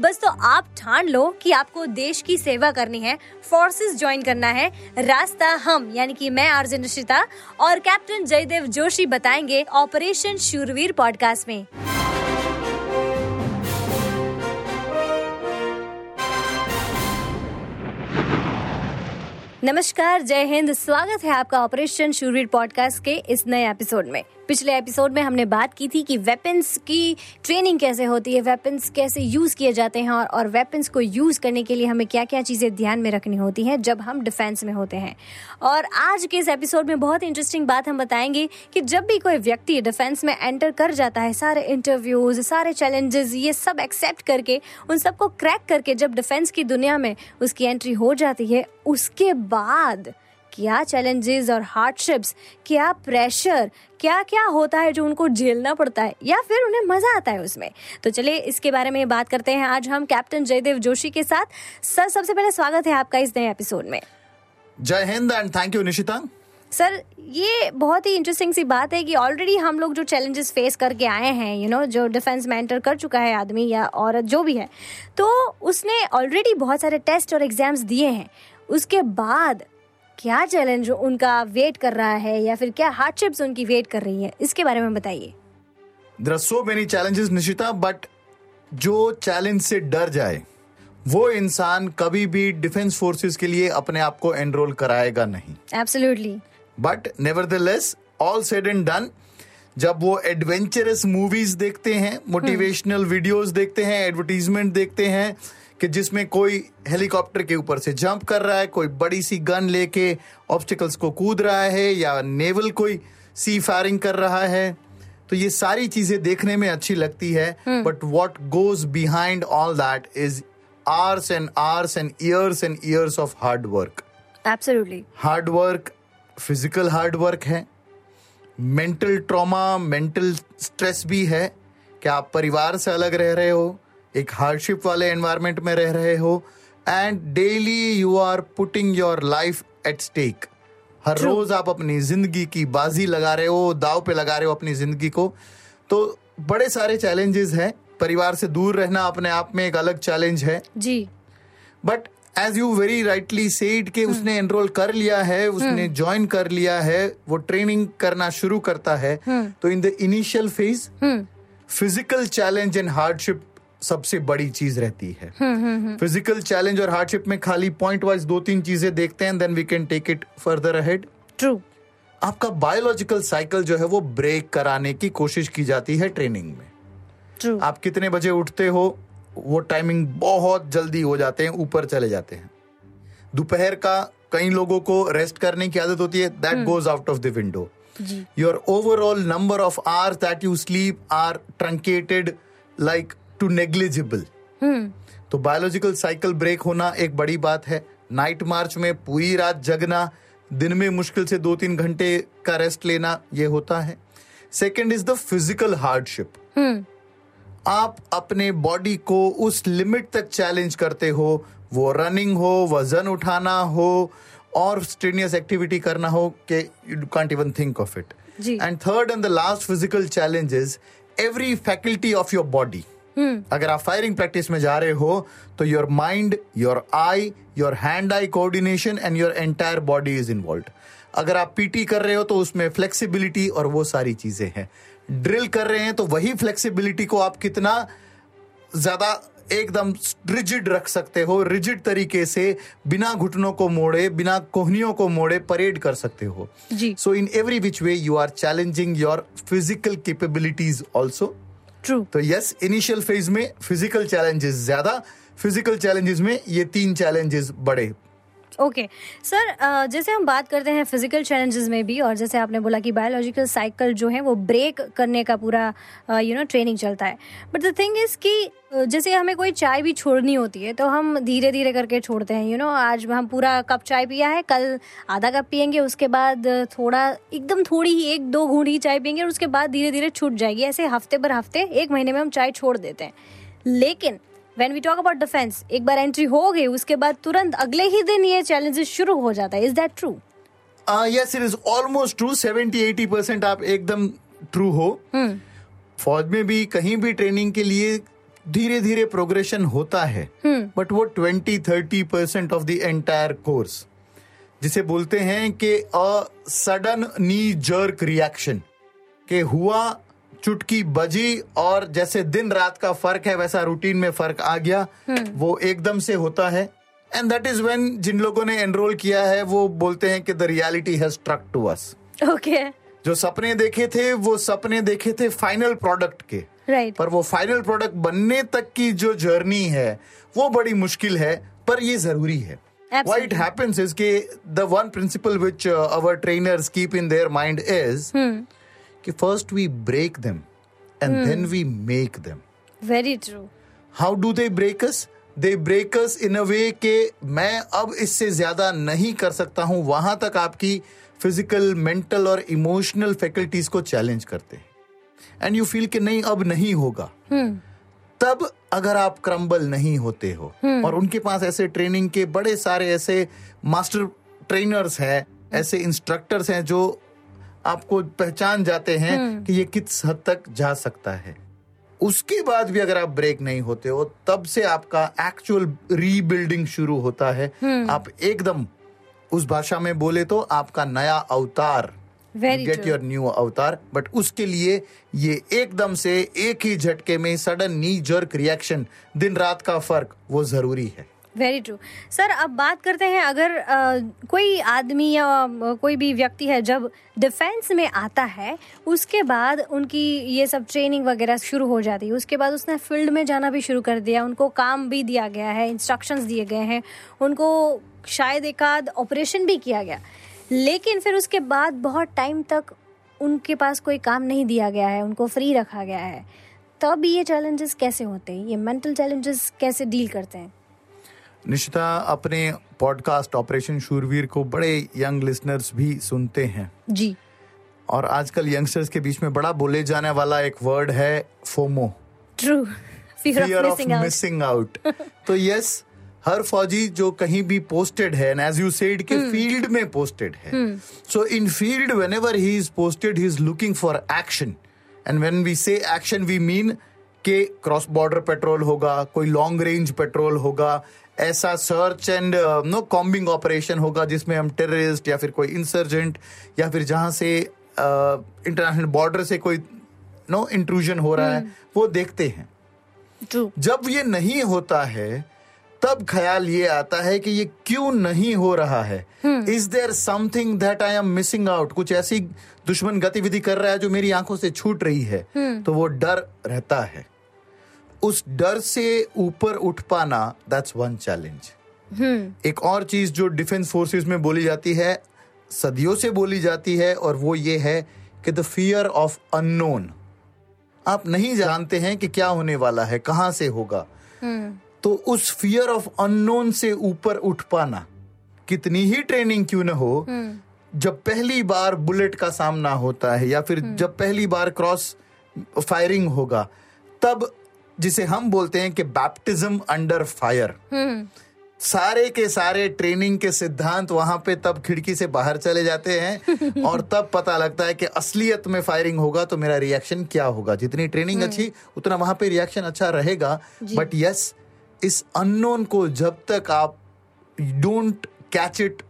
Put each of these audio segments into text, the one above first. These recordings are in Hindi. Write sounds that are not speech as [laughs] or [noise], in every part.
बस तो आप ठान लो कि आपको देश की सेवा करनी है फोर्सेस ज्वाइन करना है, रास्ता हम, यानी कि मैं आरजे निशिता और कैप्टन जयदेव जोशी बताएँगे ऑपरेशन शूरवीर पॉडकास्ट में। नमस्कार, जय हिंद, स्वागत है आपका ऑपरेशन शूरवीर पॉडकास्ट के इस नए एपिसोड में। पिछले एपिसोड में हमने बात की थी कि वेपन्स की ट्रेनिंग कैसे होती है वेपन्स कैसे यूज़ किए जाते हैं और, और वेपन्स को यूज़ करने के लिए हमें क्या क्या चीज़ें ध्यान में रखनी होती हैं जब हम डिफेंस में होते हैं। और आज के इस एपिसोड में बहुत इंटरेस्टिंग बात हम बताएँगे कि जब भी कोई व्यक्ति डिफेंस में एंटर कर जाता है सारे इंटरव्यूज़ सारे चैलेंजेस ये सब एक्सेप्ट करके उन सबको क्रैक करके जब डिफेंस की दुनिया में उसकी एंट्री हो जाती है उसके बाद क्या चैलेंजेस और हार्डशिप्स क्या प्रेशर क्या क्या होता है जो उनको झेलना पड़ता है या फिर उन्हें मज़ा आता है उसमें? तो चलिए इसके बारे में बात करते हैं आज हम कैप्टन जयदेव जोशी के साथ। सर सबसे पहले स्वागत है आपका इस नए एपिसोड में। जय Hind and thank you Nishita. Sir ये बहुत ही इंटरेस्टिंग सी बात है कि ऑलरेडी हम लोग जो चैलेंजेस फेस करके आए हैं यू you नो know, जो डिफेंस में एंटर कर चुका है आदमी या औरत जो भी है तो उसने ऑलरेडी बहुत सारे टेस्ट और एग्ज़ाम्स दिए हैं। उसके बाद क्या चैलेंज उनका वेट कर रहा है या फिर क्या हार्डशिप्स उनकी वेट कर रही है? इसके बारे में बताइए। There are so many challenges Nishita but जो चैलेंज से डर जाए वो इंसान कभी भी डिफेंस फोर्सेस के लिए अपने आप को एनरोल कराएगा नहीं। Absolutely but nevertheless all said and done जब वो एडवेंचरस मूवीज़ देखते हैं मोटिवेशनल वीडियोस देखते हैं एडवर्टीजमेंट देखते हैं कि जिसमें कोई हेलीकॉप्टर के ऊपर से जंप कर रहा है कोई बड़ी सी गन लेके ऑब्स्टिकल्स को कूद रहा है या नेवल कोई सी फायरिंग कर रहा है। तो ये सारी चीज़ें देखने में अच्छी लगती है but what goes behind all that is hours and hours and years and years of hard work absolutely hard work physical hard work है। मेंटल ट्रॉमा मेंटल स्ट्रेस भी है। कि आप परिवार से अलग रह रहे हो? एक हार्डशिप वाले एनवायरमेंट में रह रहे हो and daily you are putting your life at stake her True. रोज आप अपनी ज़िंदगी की बाजी लगा रहे हो दाव पे लगा रहे हो अपनी ज़िंदगी को। तो बड़े सारे चैलेंजेस हैं। परिवार से दूर रहना अपने आप में एक अलग चैलेंज है। जी। But as you very rightly said के उसने एनरोल कर लिया है उसने ज्वाइन कर लिया है वो ट्रेनिंग करना शुरू करता है। तो in the initial phase physical challenge and hardship सबसे बड़ी चीज़ रहती है। फ़िज़िकल चैलेंज और हार्डशिप में खाली पॉइंट वाइज दो तीन चीज़ें देखते हैं then we can take it further ahead true आपका बायोलॉजिकल साइकिल जो है वो ब्रेक कराने की कोशिश की जाती है ट्रेनिंग में। ट्रू आप कितने बजे उठते हो वो टाइमिंग बहुत जल्दी हो जाते हैं ऊपर चले जाते हैं। दोपहर का कई लोगों को रेस्ट करने की आदत होती है that goes out of the window your overall number of hours that you sleep are truncated like to negligible. तो बायोलॉजिकल साइकिल ब्रेक होना एक बड़ी बात है। नाइट मार्च में पूरी रात जगना दिन में मुश्किल से दो तीन घंटे का रेस्ट लेना ये होता है। Second is the physical hardship आप अपने बॉडी को उस लिमिट तक चैलेंज करते हो। वो रनिंग हो वज़न उठाना हो और स्ट्रेनियस एक्टिविटी करना हो के you can't even think of it and third and the last physical challenge is every faculty of your body अगर आप फायरिंग प्रैक्टिस में जा रहे हो तो your mind your eye your hand eye coordination and your entire body is involve अगर आप पीटी कर रहे हो तो उसमें फ्लेक्सिबिलिटी और वो सारी चीज़ें हैं। ड्रिल कर रहे हैं तो वही फ्लेक्सिबिलिटी को आप कितना ज़्यादा एकदम रिजिड रख सकते हो रिजिड तरीके से बिना घुटनों को मोड़े बिना कोहनियों को मोड़े परेड कर सकते हो। जी। So in every which way you are challenging your physical capabilities also true तो यस इनिशियल फ़ेज़ में फ़िज़िकल चैलेंजेस ज़्यादा फ़िज़िकल चैलेंजेस में ये तीन चैलेंजेस बड़े ओके सर जैसे हम बात करते हैं फ़िज़िकल चैलेंजेस में भी और जैसे आपने बोला कि बायोलॉजिकल साइकिल जो है वो ब्रेक करने का पूरा यू नो ट्रेनिंग चलता है। बट द थिंग इज़ कि जैसे हमें कोई चाय भी छोड़नी होती है तो हम धीरे धीरे करके छोड़ते हैं यू you नो know, आज हम पूरा कप चाय पिया है कल आधा कप पियेंगे उसके बाद थोड़ा एकदम थोड़ी ही एक दो घूट ही चाय पियेंगे और उसके बाद धीरे धीरे छूट जाएगी। ऐसे हफ़्ते पर हफ़्ते एक महीने में हम चाय छोड़ देते हैं। लेकिन when we talk about defence एक बार एंट्री हो गई उसके बाद तुरंत अगले ही दिन ये चैलेंजेस शुरू हो जाता है। Is that true yes it is almost true 70 80 percent आप एकदम ट्रू हो। फौज में भी कहीं भी ट्रेनिंग के लिए धीरे धीरे प्रोग्रेशन होता है। बट वो 20 30 परसेंट ऑफ़ द एंटायर कोर्स जिसे बोलते हैं कि a sudden knee jerk reaction के हुआ चुटकी बजी और जैसे दिन रात का फ़र्क है वैसा रूटीन में फ़र्क आ गया। वो एकदम से होता है। एंड दैट इज़ व्हेन जिन लोगों ने एनरोल किया है वो बोलते हैं कि the reality has struck to us okay जो सपने देखे थे वो सपने देखे थे फाइनल प्रोडक्ट के। राइट पर वो फाइनल प्रोडक्ट बनने तक की जो जर्नी है वो बड़ी मुश्किल है पर ये ज़रूरी है। It happens is कि the one principle which uh, our trainers keep in their mind is कि first we break them and then we make them. Very true How do they break us? They break us in a way कि मैं अब इससे ज़्यादा नहीं कर सकता हूँ। वहाँ तक आपकी फ़िज़िकल मेंटल और इमोशनल फैकल्टीज को चैलेंज करते हैं। एंड यू फील कि नहीं अब नहीं होगा। तब अगर आप क्रम्बल नहीं होते हो और उनके पास ऐसे ट्रेनिंग के बड़े सारे ऐसे मास्टर ट्रेनर्स हैं ऐसे इंस्ट्रक्टर्स हैं जो आपको पहचान जाते हैं कि ये किस हद तक जा सकता है। उसके बाद भी अगर आप ब्रेक नहीं होते हो तब से आपका एक्चुअल रीबिल्डिंग शुरू होता है। आप एकदम उस भाषा में बोले तो आपका नया अवतार get your new avatar. But उसके लिए ये एकदम से एक ही झटके में सडन नी जर्क रिएक्शन दिन रात का फ़र्क वो ज़रूरी है। वेरी ट्रू सर अब बात करते हैं अगर अ, कोई आदमी या कोई भी व्यक्ति है जब डिफेंस में आता है उसके बाद उनकी ये सब ट्रेनिंग वगैरह शुरू हो जाती है उसके बाद उसने फ़ील्ड में जाना भी शुरू कर दिया उनको काम भी दिया गया है इंस्ट्रक्शंस दिए गए हैं उनको शायद एक आध ऑपरेशन भी किया गया लेकिन फिर उसके बाद बहुत टाइम तक उनके पास कोई काम नहीं दिया गया है उनको फ्री रखा गया है तब ये चैलेंजेस कैसे होते हैं? ये मेंटल चैलेंजेस कैसे डील करते हैं? निशिता अपने पॉडकास्ट ऑपरेशन शूरवीर को बड़े यंग लिसनर्स भी सुनते हैं। जी। और आजकल यंगस्टर्स के बीच में बड़ा बोले जाने वाला एक वर्ड है FOMO. True fear of missing out तो यस हर फौजी जो कहीं भी पोस्टेड है एंड एज यू सेड के फ़ील्ड में पोस्टेड है। So in field whenever he is posted he is looking for action and when we say action we mean के क्रॉस बॉर्डर पेट्रोल होगा कोई लॉन्ग रेंज पेट्रोल होगा ऐसा search and no combing operation होगा जिसमें हम टेररिस्ट या फिर कोई इंसर्जेंट या फिर जहाँ से इंटरनेशनल बॉर्डर से कोई नो इंट्रूजन हो रहा है वो देखते हैं। जब ये नहीं होता है तब ख्याल ये आता है कि ये क्यों नहीं हो रहा है। Is there something that I am missing out कुछ ऐसी दुश्मन गतिविधि कर रहा है जो मेरी आँखों से छूट रही है तो वो डर रहता है। उस डर से ऊपर उठ पाना दैट्स वन चैलेंज एक और चीज़ जो डिफेंस फोर्सेस में बोली जाती है सदियों से बोली जाती है और वो ये है कि द फियर ऑफ़ अननोन आप नहीं जानते हैं कि क्या होने वाला है कहाँ से होगा। तो उस फियर ऑफ़ अननोन से ऊपर उठ पाना कितनी ही ट्रेनिंग क्यों ना हो जब पहली बार बुलेट का सामना होता है या फिर जब पहली बार क्रॉस फायरिंग होगा तब जिसे हम बोलते हैं कि बैप्टिज्म अंडर फायर सारे के सारे ट्रेनिंग के सिद्धांत वहाँ पे तब खिड़की से बाहर चले जाते हैं [laughs] और तब पता लगता है कि असलियत में फायरिंग होगा तो मेरा रिएक्शन क्या होगा। जितनी ट्रेनिंग अच्छी उतना वहाँ पे रिएक्शन अच्छा रहेगा। बट यस इस अननोन को जब तक आप don't catch it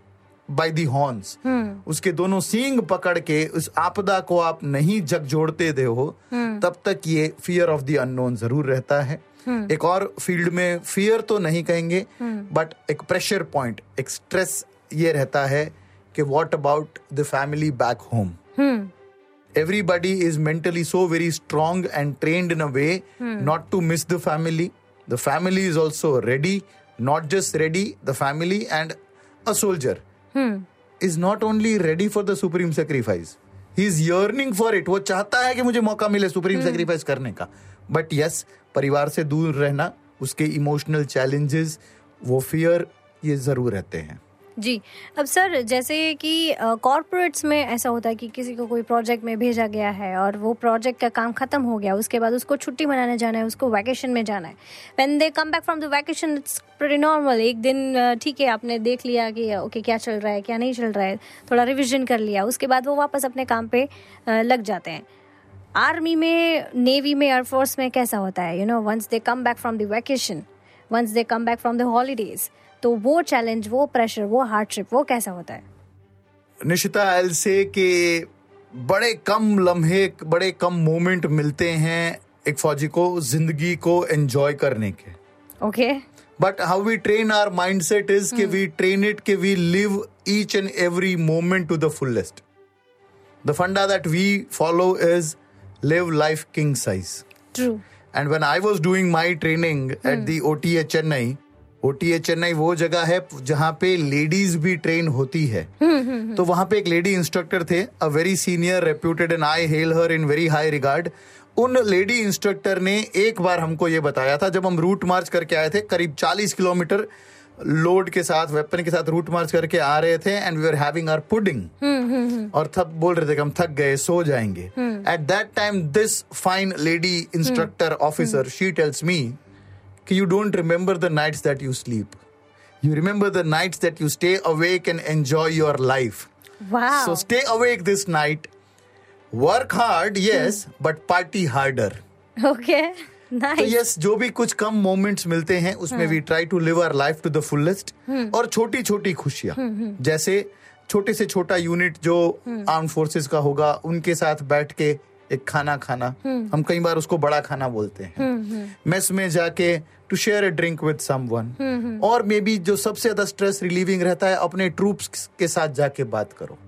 by the horns उसके दोनों सींग पकड़ के उस आपदा को आप नहीं जग जोड़ते दे हो hmm. तब तक ये फियर ऑफ़ दी अननोन ज़रूर रहता है। hmm. एक और फ़ील्ड में फियर तो नहीं कहेंगे hmm. बट एक प्रेशर पॉइंट एक स्ट्रेस ये रहता है कि what about the family back home everybody is mentally so very strong and train in a way not to miss the family the family is also ready not just ready the family and a soldier is not only ready for the supreme sacrifice he is yearning for it वो चाहता है कि मुझे मौका मिले सुप्रीम सेक्रीफाइस करने का। बट यस परिवार से दूर रहना उसके इमोशनल चैलेंजेस वो फियर ये ज़रूर रहते हैं। जी। अब सर, जैसे कि कॉरपोरेट्स में ऐसा होता है कि किसी को कोई प्रोजेक्ट में भेजा गया है और वो प्रोजेक्ट का काम खत्म हो गया, उसके बाद उसको छुट्टी मनाने जाना है, उसको वैकेशन में जाना है। When they come back from the vacation it's pretty normal एक दिन ठीक है, आपने देख लिया कि ओके क्या चल रहा है, क्या नहीं चल रहा है, थोड़ा रिविजन कर लिया, उसके बाद वो वापस अपने काम पे लग जाते हैं। आर्मी में नेवी में एयरफोर्स में कैसा होता है? You know once they come back from the vacation once they come back from the holidays तो वो चैलेंज वो प्रेशर वो हार्डशिप वो कैसा होता है? निशिता एल से के बड़े कम लम्हे बड़े कम मोमेंट मिलते हैं एक फौजी को ज़िंदगी को एंजॉय करने के। Okay but how we train our mindset is के वी ट्रेन इट के we live each and every moment to the fullest the funda that we follow is live life king size true and when I was doing my training at the OTA Chennai OTA Chennai वो जगह है जहाँ पे लेडीज़ भी ट्रेन होती है। तो वहाँ पे एक लेडी इंस्ट्रक्टर थे a very senior reputed and I held her in very high regard उन लेडी इंस्ट्रक्टर ने एक बार हमको ये बताया था जब हम रूट मार्च करके आए थे करीब 40 किलोमीटर लोड के साथ वेपन के साथ रूट मार्च करके आ रहे थे and we are having our pudding और थक बोल रहे थे कि हम थक गए सो जाएँगे। At that time this fine lady instructor officer she tells me कि you don't remember the nights that you sleep you remember the nights that you stay awake and enjoy your life so stay awake this night work hard yes but party harder okay तो यस जो भी कुछ कम मोमेंट्स मिलते हैं उसमें we try to live our life to the fullest और छोटी छोटी खुशियाँ hmm, hmm. जैसे छोटे से छोटा यूनिट जो hmm. आर्म फोर्सेस का होगा उनके साथ बैठ के एक खाना खाना हम कई बार उसको बड़ा खाना बोलते हैं मेस में जाके to share a drink with someone और मे बी जो सबसे ज़्यादा स्ट्रेस रिलीविंग रहता है अपने ट्रूप्स के साथ जाके बात करो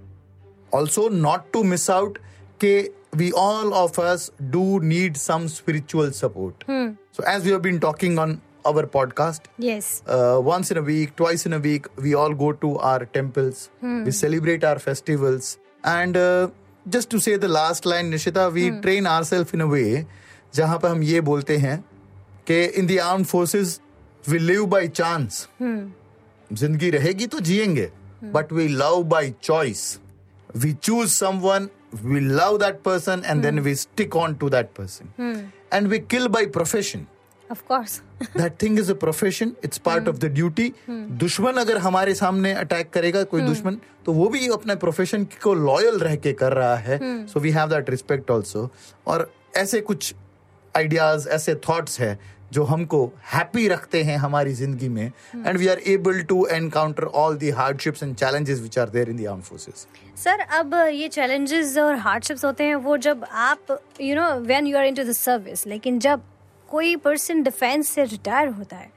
also not to miss out के we all of us do need some spiritual support. Hmm. So, as we have been talking on our podcast, yes, uh, once in a week, twice in a week, we all go to our temples, hmm. we celebrate our festivals, and uh, just to say the last line, Nishita, we hmm. train ourselves in a way जहाँ पर हम ये बोलते हैं कि in the arm forces we live by chance ज़िंदगी रहेगी तो जिएँगे but we love by choice we choose someone we love that person and hmm. then we stick on to that person hmm. and we kill by profession of course. [laughs] That thing is a profession. It's part of the duty. दुश्मन अगर हमारे सामने अटैक करेगा कोई दुश्मन तो वो भी अपने प्रोफेशन को लॉयल रह के कर रहा है। So we have that respect also और ऐसे कुछ आइडियाज़ ऐसे थॉट्स है जो हमको हैप्पी रखते हैं हमारी ज़िंदगी में। And we are able to encounter all the hardships and challenges which are there in the arm forces sir अब ये चैलेंजेस और हार्डशिप्स होते हैं वो जब आप you know when you are into the service लेकिन जब कोई पर्सन डिफेंस से रिटायर होता है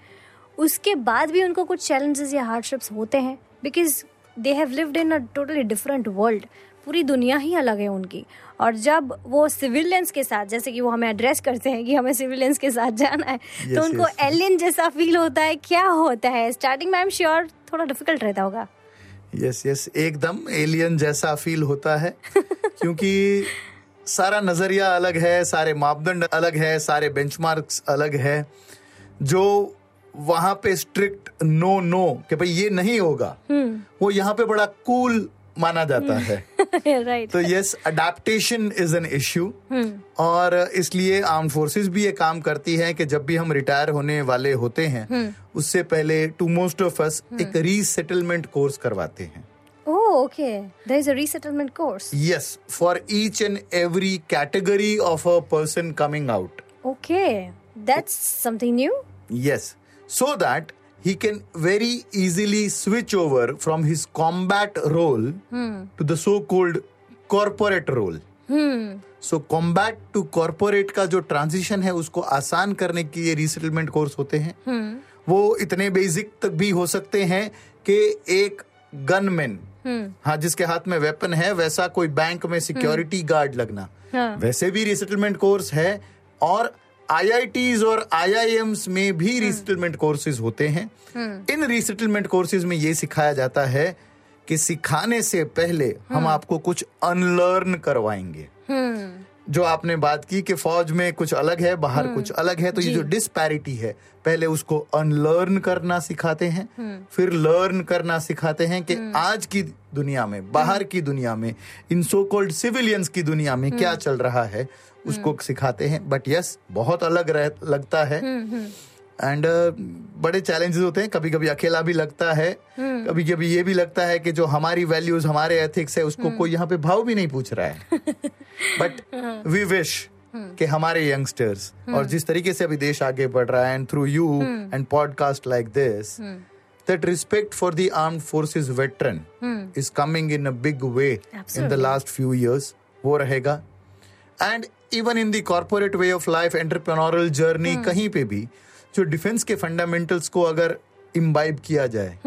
उसके बाद भी उनको कुछ चैलेंजेस या हार्डशिप्स होते हैं because they have lived in a totally different world पूरी दुनिया ही अलग है उनकी। और जब वो सिविलियंस के साथ जैसे कि वो हमें एड्रेस करते हैं कि हमें सिविलियंस के साथ जाना है yes, तो उनको yes, एलियन जैसा फील होता है क्या होता है? स्टार्टिंग में आई एम श्योर थोड़ा डिफ़िकल्ट रहता होगा। यस yes, यस एकदम एलियन जैसा फील होता है [laughs] क्योंकि सारा नज़रिया अलग है सारे मापदंड अलग है सारे बेंचमार्क्स अलग है जो वहाँ पे स्ट्रिक्ट नो नो कि भाई ये नहीं होगा hmm. वो यहाँ पे बड़ा कूल cool माना जाता है [laughs] right. तो yes adaptation is an issue और इसलिए आर्म फोर्सेस भी ये काम करती है कि जब भी हम रिटायर होने वाले होते हैं hmm. उससे पहले टू मोस्ट ऑफ़ अस एक रीसेटलमेंट कोर्स करवाते हैं Oh, okay. There is a resettlement course. Yes, for each and every category of a person coming out. Okay, that's something new. Yes, so that he can very easily switch over from his combat role hmm. to the so-called corporate role. So combat to corporate का जो ट्रांजिशन है उसको आसान करने के लिए रीसेटलमेंट कोर्स होते हैं hmm. वो इतने बेसिक तक भी हो सकते हैं कि एक गनमैन hmm. हाँ जिसके हाथ में वेपन है वैसा कोई बैंक में सिक्योरिटी गार्ड लगना। हाँ. वैसे भी रिसेटलमेंट कोर्स है और आईआईटीज और आईआईएम्स में भी रिसेटलमेंट कोर्सेज होते हैं। इन रिसेटलमेंट कोर्सेज में ये सिखाया जाता है कि सिखाने से पहले हम आपको कुछ अनलर्न करवाएँगे। जो आपने बात की कि फौज में कुछ अलग है बाहर कुछ अलग है तो ये जो। डिस्पैरिटी है पहले उसको अनलर्न करना सिखाते हैं फिर लर्न करना सिखाते हैं कि आज की दुनिया में बाहर की दुनिया में इन सो कॉल्ड सिविलियंस की दुनिया में क्या चल रहा है उसको सिखाते हैं। बट यस बहुत अलग रह, लगता है। एंड uh, बड़े चैलेंजेस होते हैं। कभी कभी अकेला भी लगता है। कभी कभी ये भी लगता है कि जो हमारी वैल्यूज़ हमारे एथिक्स है उसको कोई यहाँ पे भाव भी नहीं पूछ रहा है। बट वी विश कि हमारे यंगस्टर्स और जिस तरीके से अभी देश आगे बढ़ रहा है and through you and podcast like this that respect for the armed forces veteran is coming in a big way in the Absolutely. last few years. वो रहेगा। And even in the corporate way of life entrepreneurial journey कहीं पे भी जो डिफेंस के फंडामेंटल्स को अगर इम्बाइब किया जाए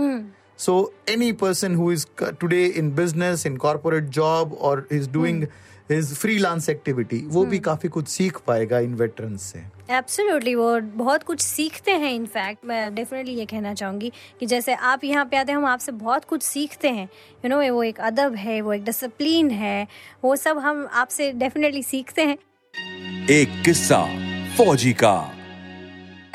so any person who is today in business in corporate job और is doing his freelance activity वो भी काफ़ी कुछ सीख पाएगा इन वेटरन्स से। एब्सोल्युटली वो बहुत कुछ सीखते हैं इनफैक्ट मैं डेफिनेटली ये कहना चाहूँगी कि जैसे आप यहाँ पे आते हैं हम आपसे बहुत कुछ सीखते हैं। यू you नो know, वो एक अदब है वो एक डिसिप्लिन है वो सब हम आपसे डेफिनेटली सीखते हैं। एक किस्सा फौजी का।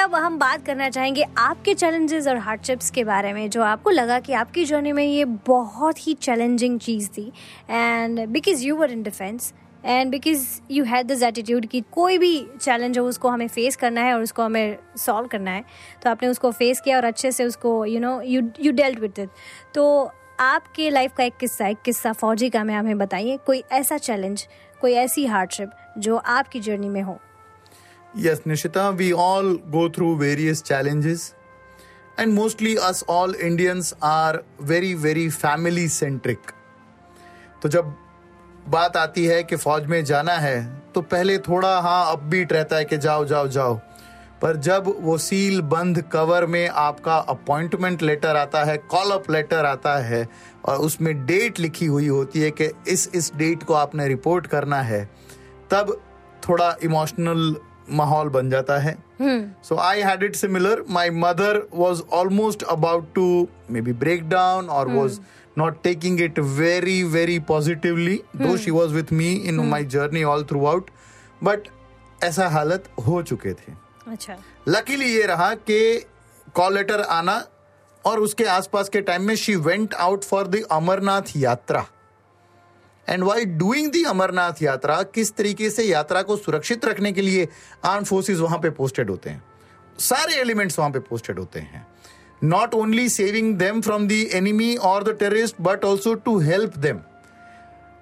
अब हम बात करना चाहेंगे आपके चैलेंजेस और हार्डशिप्स के बारे में, जो आपको लगा कि आपकी जर्नी में ये बहुत ही चैलेंजिंग चीज़ थी। And because you were in defence and because you had this attitude कि कोई भी चैलेंज हो, उसको हमें फेस करना है और उसको हमें सॉल्व करना है। तो आपने उसको फेस किया और अच्छे से उसको you know you you dealt with it तो आपके लाइफ का एक किस्सा एक किस्सा फौजी का में हमें बताइए, कोई ऐसा चैलेंज कोई ऐसी हार्डशिप जो आपकी जर्नी में हो। Yes, Nishita, we all go through various challenges. And mostly us all Indians are very, very family centric. तो जब बात आती है कि फौज में जाना है तो पहले थोड़ा हाँ अपबीट रहता है कि जाओ जाओ जाओ पर जब वो सील बंद कवर में आपका अपॉइंटमेंट लेटर आता है कॉल अप लेटर आता है और उसमें डेट लिखी हुई होती है कि इस इस डेट को आपने रिपोर्ट करना है तब थोड़ा इमोशनल माहौल बन जाता है। So I had it similar my mother was almost about to maybe break down और was not taking it very very positively though she was with me in my journey all throughout but ऐसा हालत हो चुके थे। अच्छा। लकीली ये रहा कि कॉल लेटर आना और उसके आसपास के टाइम में she went out for the Amarnath yatra and while doing the Amarnath yatra किस तरीके से यात्रा को सुरक्षित रखने के लिए आर्म फोर्सेज वहाँ पे पोस्टेड होते हैं? सारे एलिमेंट्स वहाँ पे पोस्टेड होते हैं। Not only saving them from the enemy और the terrorist but also to help them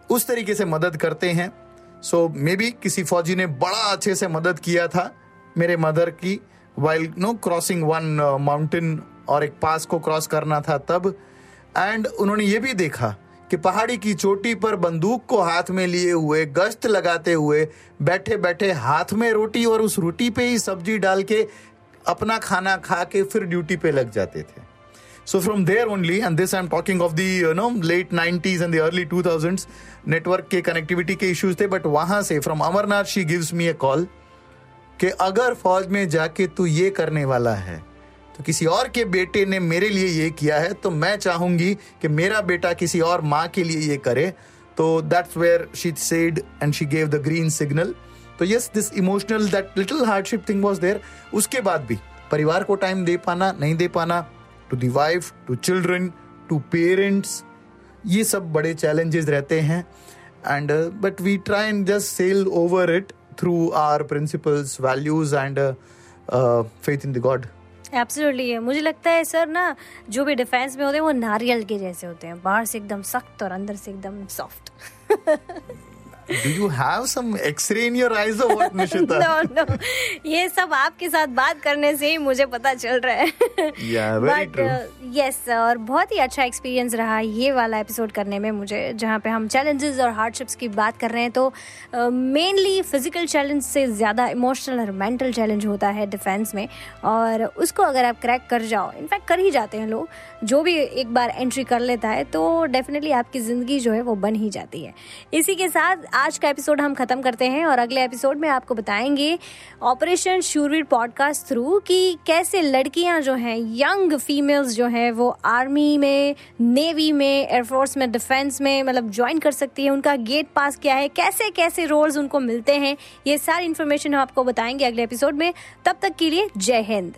उस तरीके से मदद करते हैं। सो मे बी किसी फौजी ने बड़ा अच्छे से मदद किया था मेरे मदर की। While know crossing one mountain और एक पास को क्रॉस करना था तब। एंड उन्होंने ये भी देखा कि पहाड़ी की चोटी पर बंदूक को हाथ में लिए हुए, गश्त लगाते हुए बैठे बैठे हाथ में रोटी और उस रोटी पे ही सब्ज़ी डाल के अपना खाना खा के फिर ड्यूटी पे लग जाते थे। So from there only and this I am talking of the you know late nineties and early two thousand network के कनेक्टिविटी के इश्यूज़ थे बट वहाँ से from Amarnath she gives me a call कि अगर फौज में जाके तू ये करने वाला है तो किसी और के बेटे ने मेरे लिए ये किया है तो मैं चाहूँगी कि मेरा बेटा किसी और माँ के लिए ये करे। तो that's where she said and she gave the green signal तो yes this emotional that little hardship thing was there उसके बाद भी परिवार को टाइम दे पाना, नहीं दे पाना to the wife to children to parents ये सब बड़े चैलेंजेस रहते हैं। And but we try and just sail over it through our principles values and faith in the God absolutely है मुझे लगता है सर ना, जो भी डिफेंस में होते हैं, वो नारियल के जैसे होते हैं। बाहर से एकदम सख्त और अंदर से एकदम soft [laughs] do you have some x ray in your eyes और व्हाट निशिता नो नो ये सब आपके साथ बात करने से ही मुझे पता चल रहा है। Yeah, very But, true. Yes और बहुत ही अच्छा एक्सपीरियंस रहा ये वाला एपिसोड करने में मुझे जहाँ पे हम चैलेंजेस और हार्डशिप्स की बात कर रहे हैं तो मेनली फ़िज़िकल चैलेंज से ज़्यादा इमोशनल और मेंटल चैलेंज होता है डिफेंस में। और उसको अगर आप क्रैक कर जाओ इनफैक्ट कर ही जाते हैं लोग जो भी एक बार एंट्री कर लेता है तो डेफिनेटली आपकी ज़िंदगी जो है वो बन ही जाती है। इसी के साथ आज का एपिसोड हम खत्म करते हैं और अगले एपिसोड में आपको बताएँगे ऑपरेशन शूरवीर पॉडकास्ट थ्रू कि कैसे लड़कियाँ जो हैं यंग फीमेल्स जो हैं, वो आर्मी में नेवी में एयरफोर्स में डिफेंस में मतलब ज्वाइन कर सकती है। उनका गेट पास क्या है, कैसे कैसे रोल्स उनको मिलते हैं, ये सारी इन्फॉर्मेशन हम आपको बताएँगे अगले एपिसोड में। तब तक के लिए जय हिंद।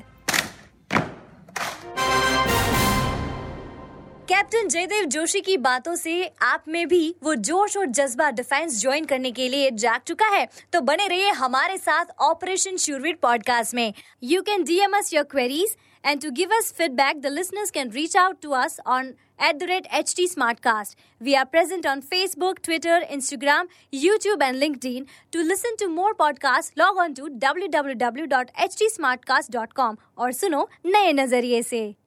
कैप्टन जयदेव जोशी की बातों से आप में भी वो जोश और जज्बा डिफेंस ज्वाइन करने के लिए जाग चुका है। तो बने रहिए हमारे साथ ऑपरेशन शूरवीर पॉडकास्ट में। You can DM us your queries and to give us feedback the listeners can reach out to us on at the rate HT Smartcast. We are present to more podcast log on to W W W dot H T Smartcast dot com और सुनो नए नज़रिए से।